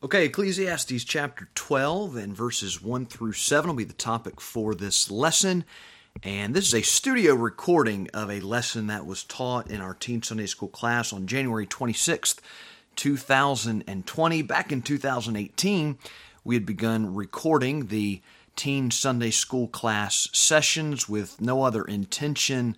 Okay, Ecclesiastes chapter 12 and verses 1 through 7 will be the topic for this lesson. And this is a studio recording of a lesson that was taught in our Teen Sunday School class on January 26th, 2020. Back in 2018, we had begun recording the Teen Sunday School class sessions with no other intention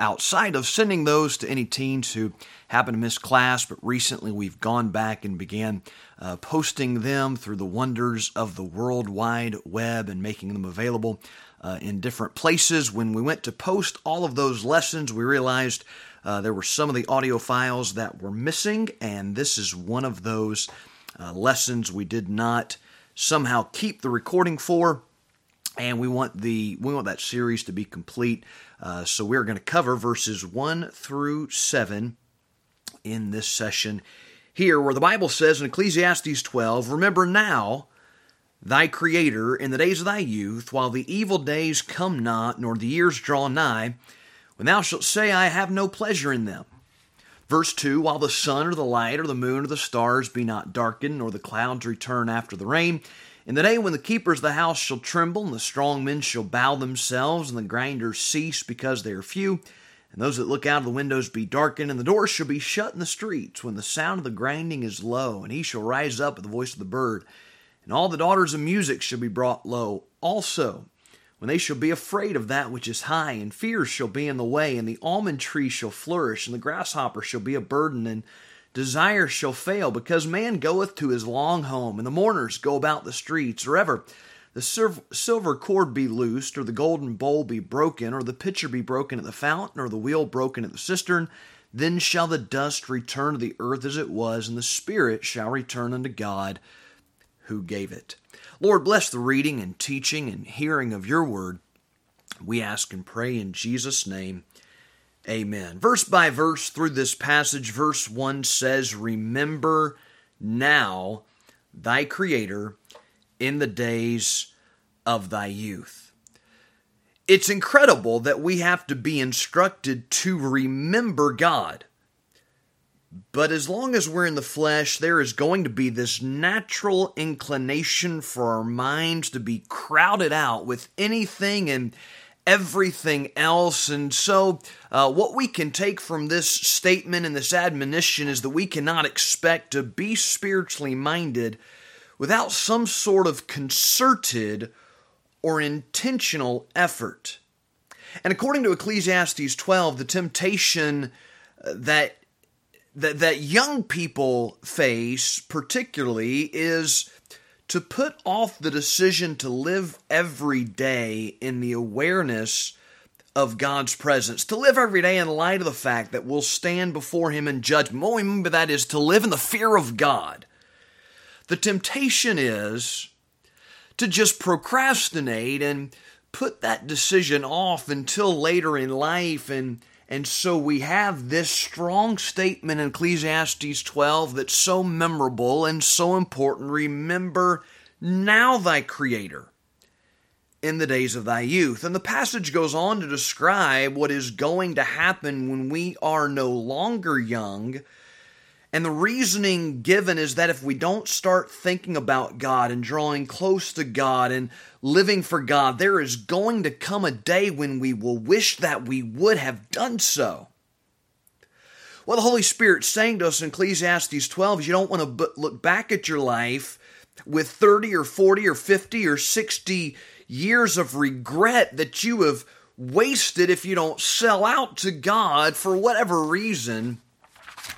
outside of sending those to any teens who happen to miss class, but recently we've gone back and began uh, posting them through the wonders of the World Wide Web and making them available uh, in different places. When we went to post all of those lessons, we realized uh, there were some of the audio files that were missing, and this is one of those uh, lessons we did not somehow keep the recording for and we want the we want that series to be complete. Uh, so we're going to cover verses one through seven in this session here, where the Bible says in Ecclesiastes 12, "Remember now." Thy Creator in the days of thy youth, while the evil days come not, nor the years draw nigh, when thou shalt say, I have no pleasure in them. Verse 2 While the sun or the light or the moon or the stars be not darkened, nor the clouds return after the rain, in the day when the keepers of the house shall tremble, and the strong men shall bow themselves, and the grinders cease because they are few, and those that look out of the windows be darkened, and the doors shall be shut in the streets, when the sound of the grinding is low, and he shall rise up at the voice of the bird, and all the daughters of music shall be brought low also. When they shall be afraid of that which is high, and fears shall be in the way, and the almond tree shall flourish, and the grasshopper shall be a burden, and desire shall fail, because man goeth to his long home, and the mourners go about the streets, or ever the silver cord be loosed, or the golden bowl be broken, or the pitcher be broken at the fountain, or the wheel broken at the cistern, then shall the dust return to the earth as it was, and the spirit shall return unto God who gave it. Lord, bless the reading and teaching and hearing of your word. We ask and pray in Jesus' name. Amen. Verse by verse through this passage, verse 1 says, Remember now thy Creator in the days of thy youth. It's incredible that we have to be instructed to remember God. But as long as we're in the flesh, there is going to be this natural inclination for our minds to be crowded out with anything and everything else. And so, uh, what we can take from this statement and this admonition is that we cannot expect to be spiritually minded without some sort of concerted or intentional effort. And according to Ecclesiastes 12, the temptation uh, that that, that young people face particularly is to put off the decision to live every day in the awareness of God's presence, to live every day in light of the fact that we'll stand before Him in judgment. What we mean by that is to live in the fear of God. The temptation is to just procrastinate and put that decision off until later in life and and so we have this strong statement in Ecclesiastes 12 that's so memorable and so important. Remember now thy Creator in the days of thy youth. And the passage goes on to describe what is going to happen when we are no longer young and the reasoning given is that if we don't start thinking about God and drawing close to God and living for God, there is going to come a day when we will wish that we would have done so. Well, the Holy Spirit's saying to us in Ecclesiastes 12 is you don't want to look back at your life with 30 or 40 or 50 or 60 years of regret that you have wasted if you don't sell out to God for whatever reason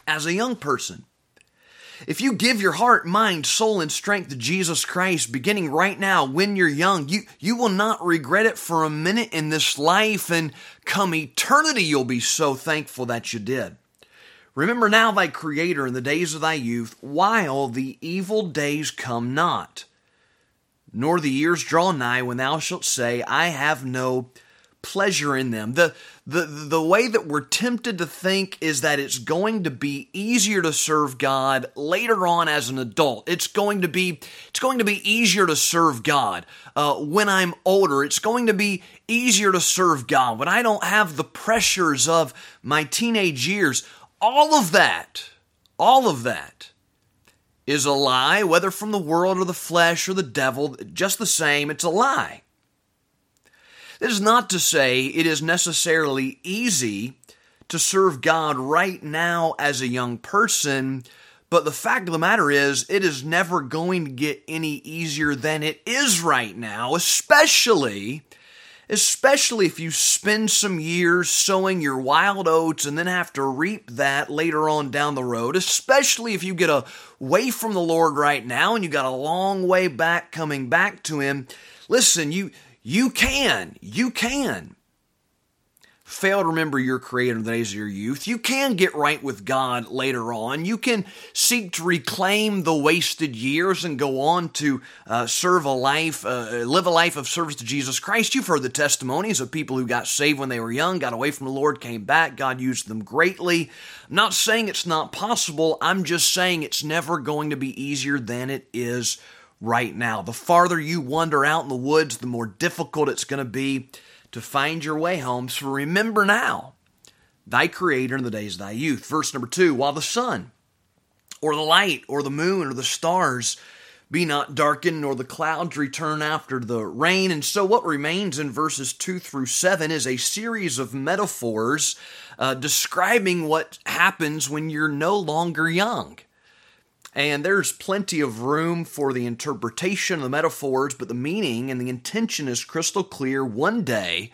as a young person. If you give your heart, mind, soul, and strength to Jesus Christ beginning right now when you're young, you, you will not regret it for a minute in this life, and come eternity, you'll be so thankful that you did. Remember now thy Creator in the days of thy youth, while the evil days come not, nor the years draw nigh when thou shalt say, I have no pleasure in them. The, the, the way that we're tempted to think is that it's going to be easier to serve God later on as an adult. It's going to be, it's going to be easier to serve God uh, when I'm older. It's going to be easier to serve God when I don't have the pressures of my teenage years. All of that, all of that is a lie, whether from the world or the flesh or the devil, just the same, it's a lie. This is not to say it is necessarily easy to serve God right now as a young person, but the fact of the matter is, it is never going to get any easier than it is right now, especially especially if you spend some years sowing your wild oats and then have to reap that later on down the road, especially if you get away from the Lord right now and you got a long way back coming back to him. Listen, you you can. You can fail to remember your Creator in the days of your youth. You can get right with God later on. You can seek to reclaim the wasted years and go on to uh, serve a life, uh, live a life of service to Jesus Christ. You've heard the testimonies of people who got saved when they were young, got away from the Lord, came back. God used them greatly. I'm not saying it's not possible. I'm just saying it's never going to be easier than it is right now. The farther you wander out in the woods, the more difficult it's going to be to find your way home. So remember now thy Creator in the days of thy youth. Verse number two, while the sun or the light or the moon or the stars be not darkened, nor the clouds return after the rain. And so, what remains in verses 2 through 7 is a series of metaphors uh, describing what happens when you're no longer young. And there's plenty of room for the interpretation of the metaphors, but the meaning and the intention is crystal clear. One day,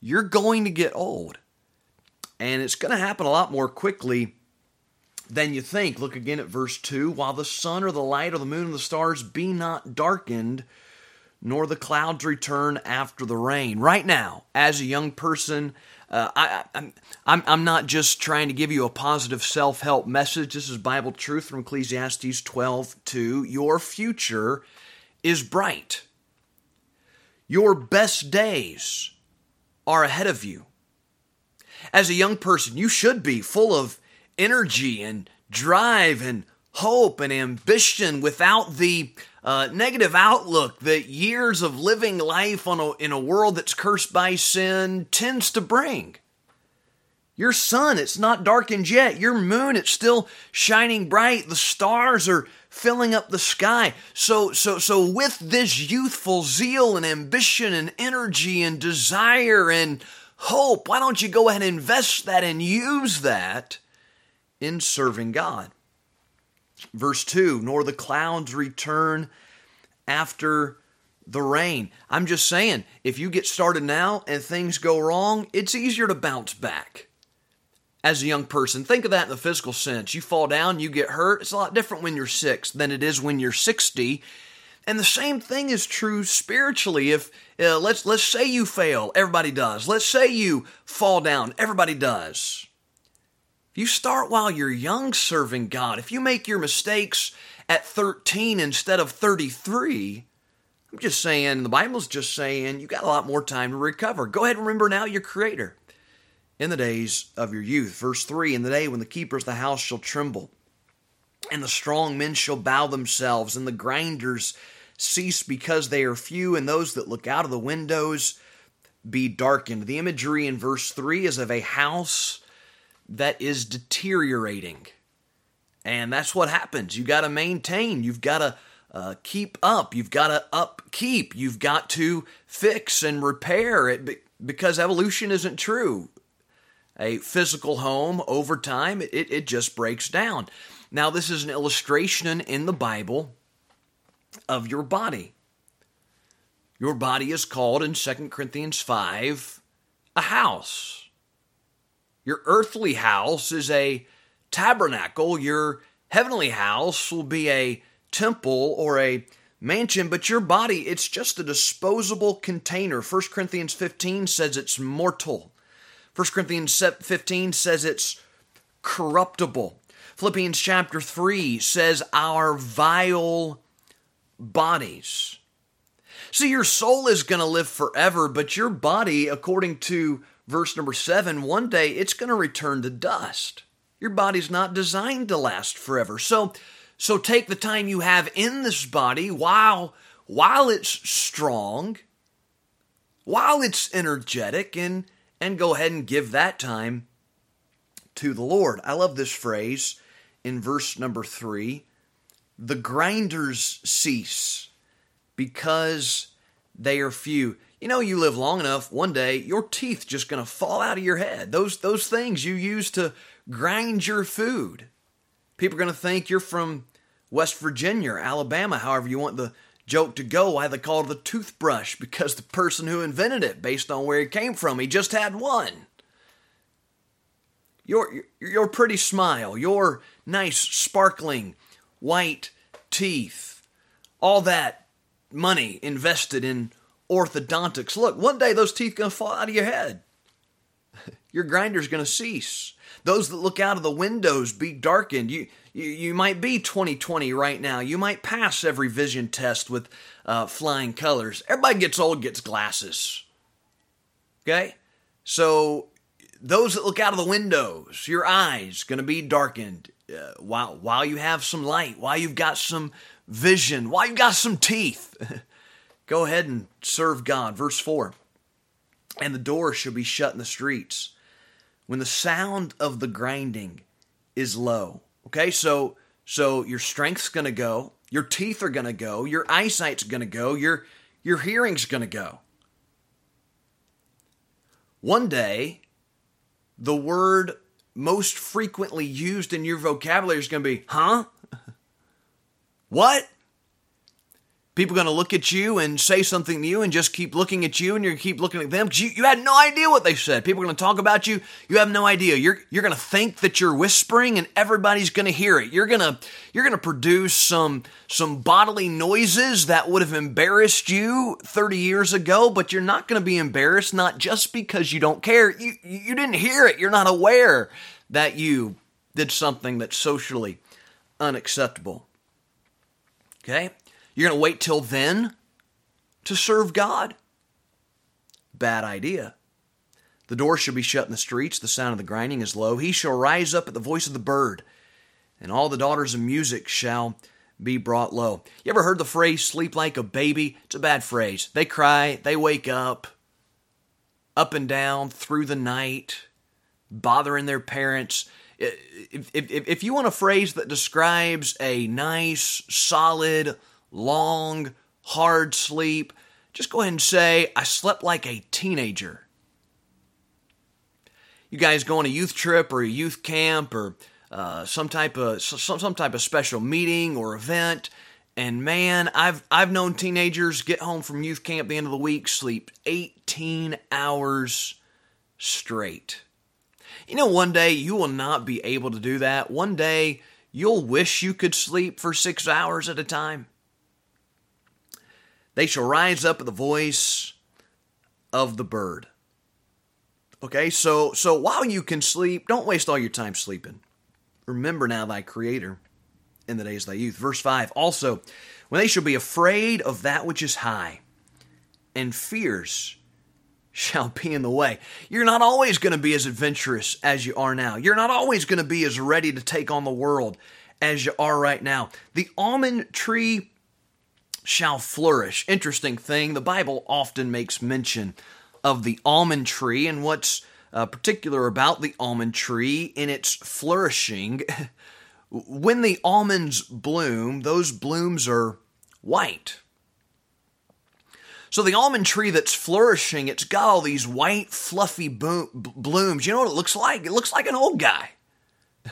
you're going to get old. And it's going to happen a lot more quickly than you think. Look again at verse 2 While the sun or the light or the moon or the stars be not darkened, nor the clouds return after the rain. Right now, as a young person, uh, I, I'm, I'm, I'm not just trying to give you a positive self help message. This is Bible truth from Ecclesiastes 12 2. Your future is bright. Your best days are ahead of you. As a young person, you should be full of energy and drive and hope and ambition without the uh, negative outlook that years of living life on a, in a world that's cursed by sin tends to bring. Your sun, it's not darkened yet. Your moon, it's still shining bright. The stars are filling up the sky. So, so, so with this youthful zeal and ambition and energy and desire and hope, why don't you go ahead and invest that and use that in serving God? Verse 2 Nor the clouds return after the rain. I'm just saying, if you get started now and things go wrong, it's easier to bounce back. As a young person, think of that in the physical sense. You fall down, you get hurt. It's a lot different when you're six than it is when you're 60. And the same thing is true spiritually. If uh, let's let's say you fail, everybody does. Let's say you fall down, everybody does. If you start while you're young serving God, if you make your mistakes at 13 instead of 33, I'm just saying, the Bible's just saying you got a lot more time to recover. Go ahead and remember now your Creator in the days of your youth. Verse 3 In the day when the keepers of the house shall tremble, and the strong men shall bow themselves, and the grinders cease because they are few, and those that look out of the windows be darkened. The imagery in verse 3 is of a house that is deteriorating. And that's what happens. You got to maintain, you've got to uh, keep up, you've got to upkeep, you've got to fix and repair it because evolution isn't true. A physical home over time, it, it just breaks down. Now, this is an illustration in the Bible of your body. Your body is called in 2 Corinthians 5 a house. Your earthly house is a tabernacle. Your heavenly house will be a temple or a mansion, but your body, it's just a disposable container. 1 Corinthians 15 says it's mortal. 1 Corinthians 15 says it's corruptible. Philippians chapter 3 says our vile bodies. See, your soul is going to live forever, but your body, according to verse number seven, one day it's going to return to dust. Your body's not designed to last forever. So, so take the time you have in this body while, while it's strong, while it's energetic, and, and go ahead and give that time to the Lord. I love this phrase in verse number three the grinders cease because they are few. You know, you live long enough, one day your teeth just going to fall out of your head. Those those things you use to grind your food. People are going to think you're from West Virginia or Alabama, however you want the joke to go, why they call it the toothbrush, because the person who invented it, based on where he came from, he just had one. Your, your pretty smile, your nice, sparkling, white teeth, all that money invested in orthodontics. Look, one day those teeth going to fall out of your head. Your grinder's going to cease. Those that look out of the windows be darkened. You, you, you might be 2020 right now. You might pass every vision test with uh, flying colors. Everybody gets old, gets glasses. Okay? So those that look out of the windows, your eyes going to be darkened uh, while while you have some light, while you've got some vision, while you've got some teeth. Go ahead and serve God. Verse 4. And the door shall be shut in the streets when the sound of the grinding is low. Okay, so so your strength's going to go, your teeth are going to go, your eyesight's going to go, your your hearing's going to go. One day, the word most frequently used in your vocabulary is going to be, "Huh? what?" People going to look at you and say something to you and just keep looking at you and you're keep looking at them because you, you had no idea what they said. People are going to talk about you. You have no idea. You're, you're going to think that you're whispering and everybody's going to hear it. You're going to, you're going to produce some, some bodily noises that would have embarrassed you 30 years ago, but you're not going to be embarrassed, not just because you don't care. You, you didn't hear it. You're not aware that you did something that's socially unacceptable. Okay? You're going to wait till then to serve God? Bad idea. The door shall be shut in the streets, the sound of the grinding is low. He shall rise up at the voice of the bird, and all the daughters of music shall be brought low. You ever heard the phrase sleep like a baby? It's a bad phrase. They cry, they wake up, up and down through the night, bothering their parents. If, if, if you want a phrase that describes a nice, solid, long, hard sleep, just go ahead and say, I slept like a teenager. You guys go on a youth trip or a youth camp or uh, some type of some, some type of special meeting or event, and man, I've I've known teenagers get home from youth camp the end of the week, sleep 18 hours straight. You know, one day you will not be able to do that. One day you'll wish you could sleep for six hours at a time. They shall rise up at the voice of the bird. Okay, so so while you can sleep, don't waste all your time sleeping. Remember now thy creator in the days of thy youth. Verse 5 Also, when they shall be afraid of that which is high, and fears shall be in the way. You're not always going to be as adventurous as you are now. You're not always going to be as ready to take on the world as you are right now. The almond tree shall flourish. Interesting thing, the Bible often makes mention of the almond tree and what's uh, particular about the almond tree in its flourishing. when the almonds bloom, those blooms are white. So the almond tree that's flourishing, it's got all these white, fluffy bo- blooms. You know what it looks like? It looks like an old guy.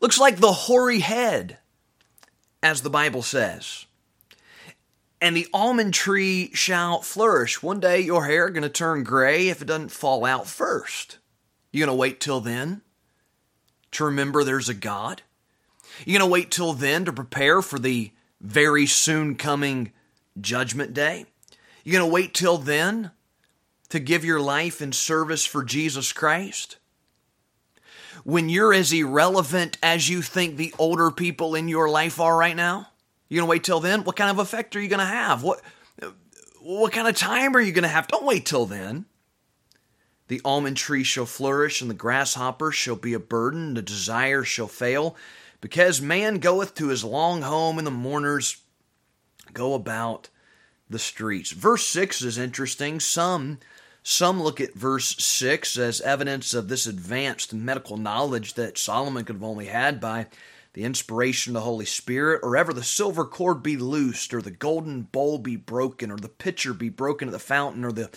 looks like the hoary head, as the Bible says and the almond tree shall flourish. One day your hair going to turn gray if it doesn't fall out first. You going to wait till then to remember there's a God? You going to wait till then to prepare for the very soon coming judgment day? You going to wait till then to give your life in service for Jesus Christ? When you're as irrelevant as you think the older people in your life are right now? You gonna wait till then? What kind of effect are you gonna have? What what kind of time are you gonna have? Don't wait till then. The almond tree shall flourish, and the grasshopper shall be a burden, the desire shall fail, because man goeth to his long home, and the mourners go about the streets. Verse 6 is interesting. Some some look at verse 6 as evidence of this advanced medical knowledge that Solomon could have only had by the inspiration of the Holy Spirit, or ever the silver cord be loosed, or the golden bowl be broken, or the pitcher be broken at the fountain, or the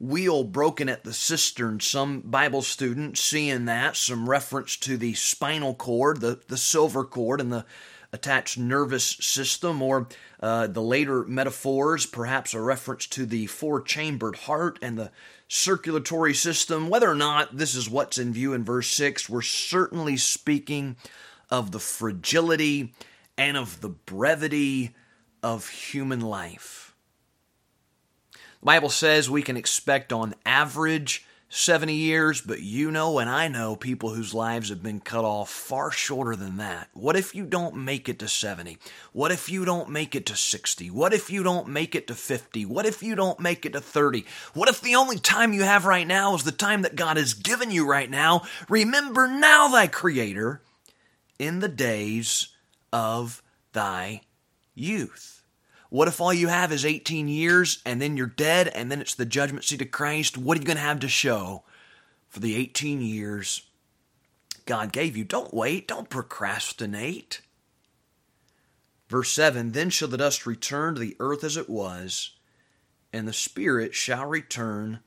wheel broken at the cistern. Some Bible students seeing that, some reference to the spinal cord, the, the silver cord, and the attached nervous system, or uh, the later metaphors, perhaps a reference to the four chambered heart and the circulatory system. Whether or not this is what's in view in verse 6, we're certainly speaking of the fragility and of the brevity of human life. The Bible says we can expect on average 70 years, but you know and I know people whose lives have been cut off far shorter than that. What if you don't make it to 70? What if you don't make it to 60? What if you don't make it to 50? What if you don't make it to 30? What if the only time you have right now is the time that God has given you right now? Remember now thy Creator in the days of thy youth. What if all you have is 18 years and then you're dead and then it's the judgment seat of Christ? What are you going to have to show for the 18 years God gave you? Don't wait, don't procrastinate. Verse 7 Then shall the dust return to the earth as it was, and the Spirit shall return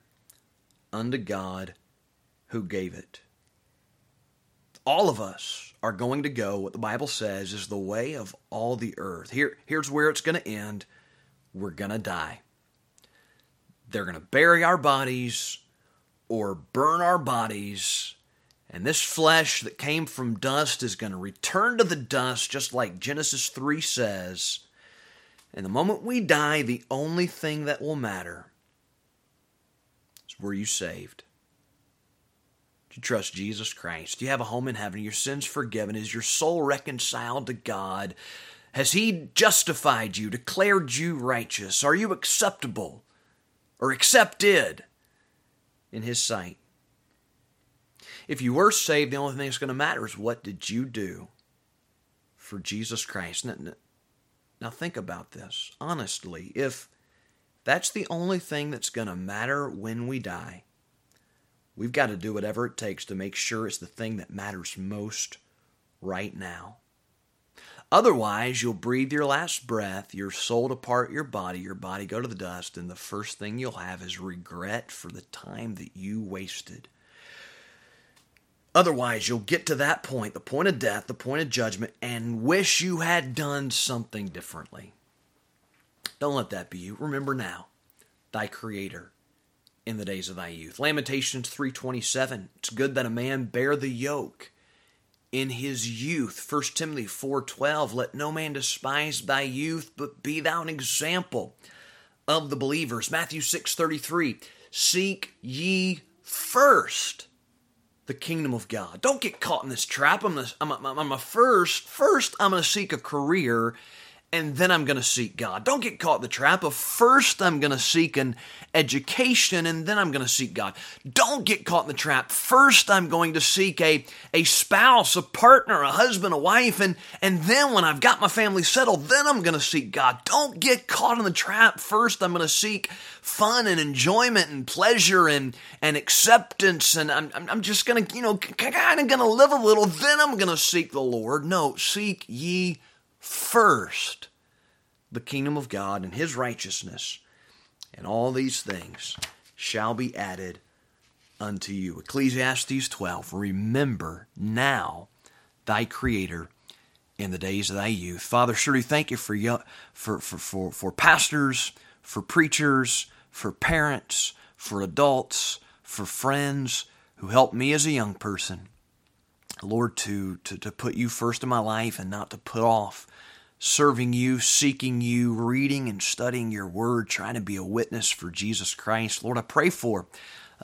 unto God who gave it. All of us are going to go, what the Bible says is the way of all the earth. Here, here's where it's going to end. We're going to die. They're going to bury our bodies or burn our bodies. And this flesh that came from dust is going to return to the dust, just like Genesis 3 says. And the moment we die, the only thing that will matter is were you saved? You trust Jesus Christ? Do you have a home in heaven? Your sins forgiven? Is your soul reconciled to God? Has He justified you, declared you righteous? Are you acceptable or accepted in His sight? If you were saved, the only thing that's going to matter is what did you do for Jesus Christ? Now, think about this honestly. If that's the only thing that's going to matter when we die, We've got to do whatever it takes to make sure it's the thing that matters most right now. Otherwise, you'll breathe your last breath, your soul depart your body, your body go to the dust, and the first thing you'll have is regret for the time that you wasted. Otherwise, you'll get to that point, the point of death, the point of judgment, and wish you had done something differently. Don't let that be you. Remember now, thy Creator in the days of thy youth. Lamentations 3:27. It's good that a man bear the yoke in his youth. 1 Timothy 4:12. Let no man despise thy youth, but be thou an example of the believers. Matthew 6:33. Seek ye first the kingdom of God. Don't get caught in this trap. I'm I'm a first, first I'm going to seek a career and then I'm going to seek God. Don't get caught in the trap of first I'm going to seek an education and then I'm going to seek God. Don't get caught in the trap. First I'm going to seek a, a spouse, a partner, a husband, a wife, and, and then when I've got my family settled, then I'm going to seek God. Don't get caught in the trap. First I'm going to seek fun and enjoyment and pleasure and, and acceptance and I'm, I'm just going to, you know, kind of going to live a little, then I'm going to seek the Lord. No, seek ye first the kingdom of God and his righteousness, and all these things shall be added unto you. Ecclesiastes 12 Remember now thy Creator in the days of thy youth. Father, surely thank you for, for, for, for, for pastors, for preachers, for parents, for adults, for friends who helped me as a young person. Lord, to, to, to put you first in my life and not to put off serving you, seeking you, reading and studying your word, trying to be a witness for Jesus Christ. Lord, I pray for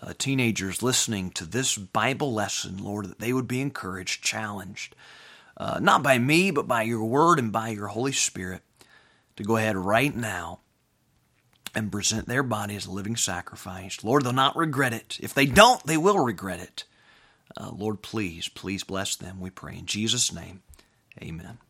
uh, teenagers listening to this Bible lesson, Lord, that they would be encouraged, challenged, uh, not by me, but by your word and by your Holy Spirit, to go ahead right now and present their body as a living sacrifice. Lord, they'll not regret it. If they don't, they will regret it. Uh, Lord, please, please bless them, we pray. In Jesus' name, amen.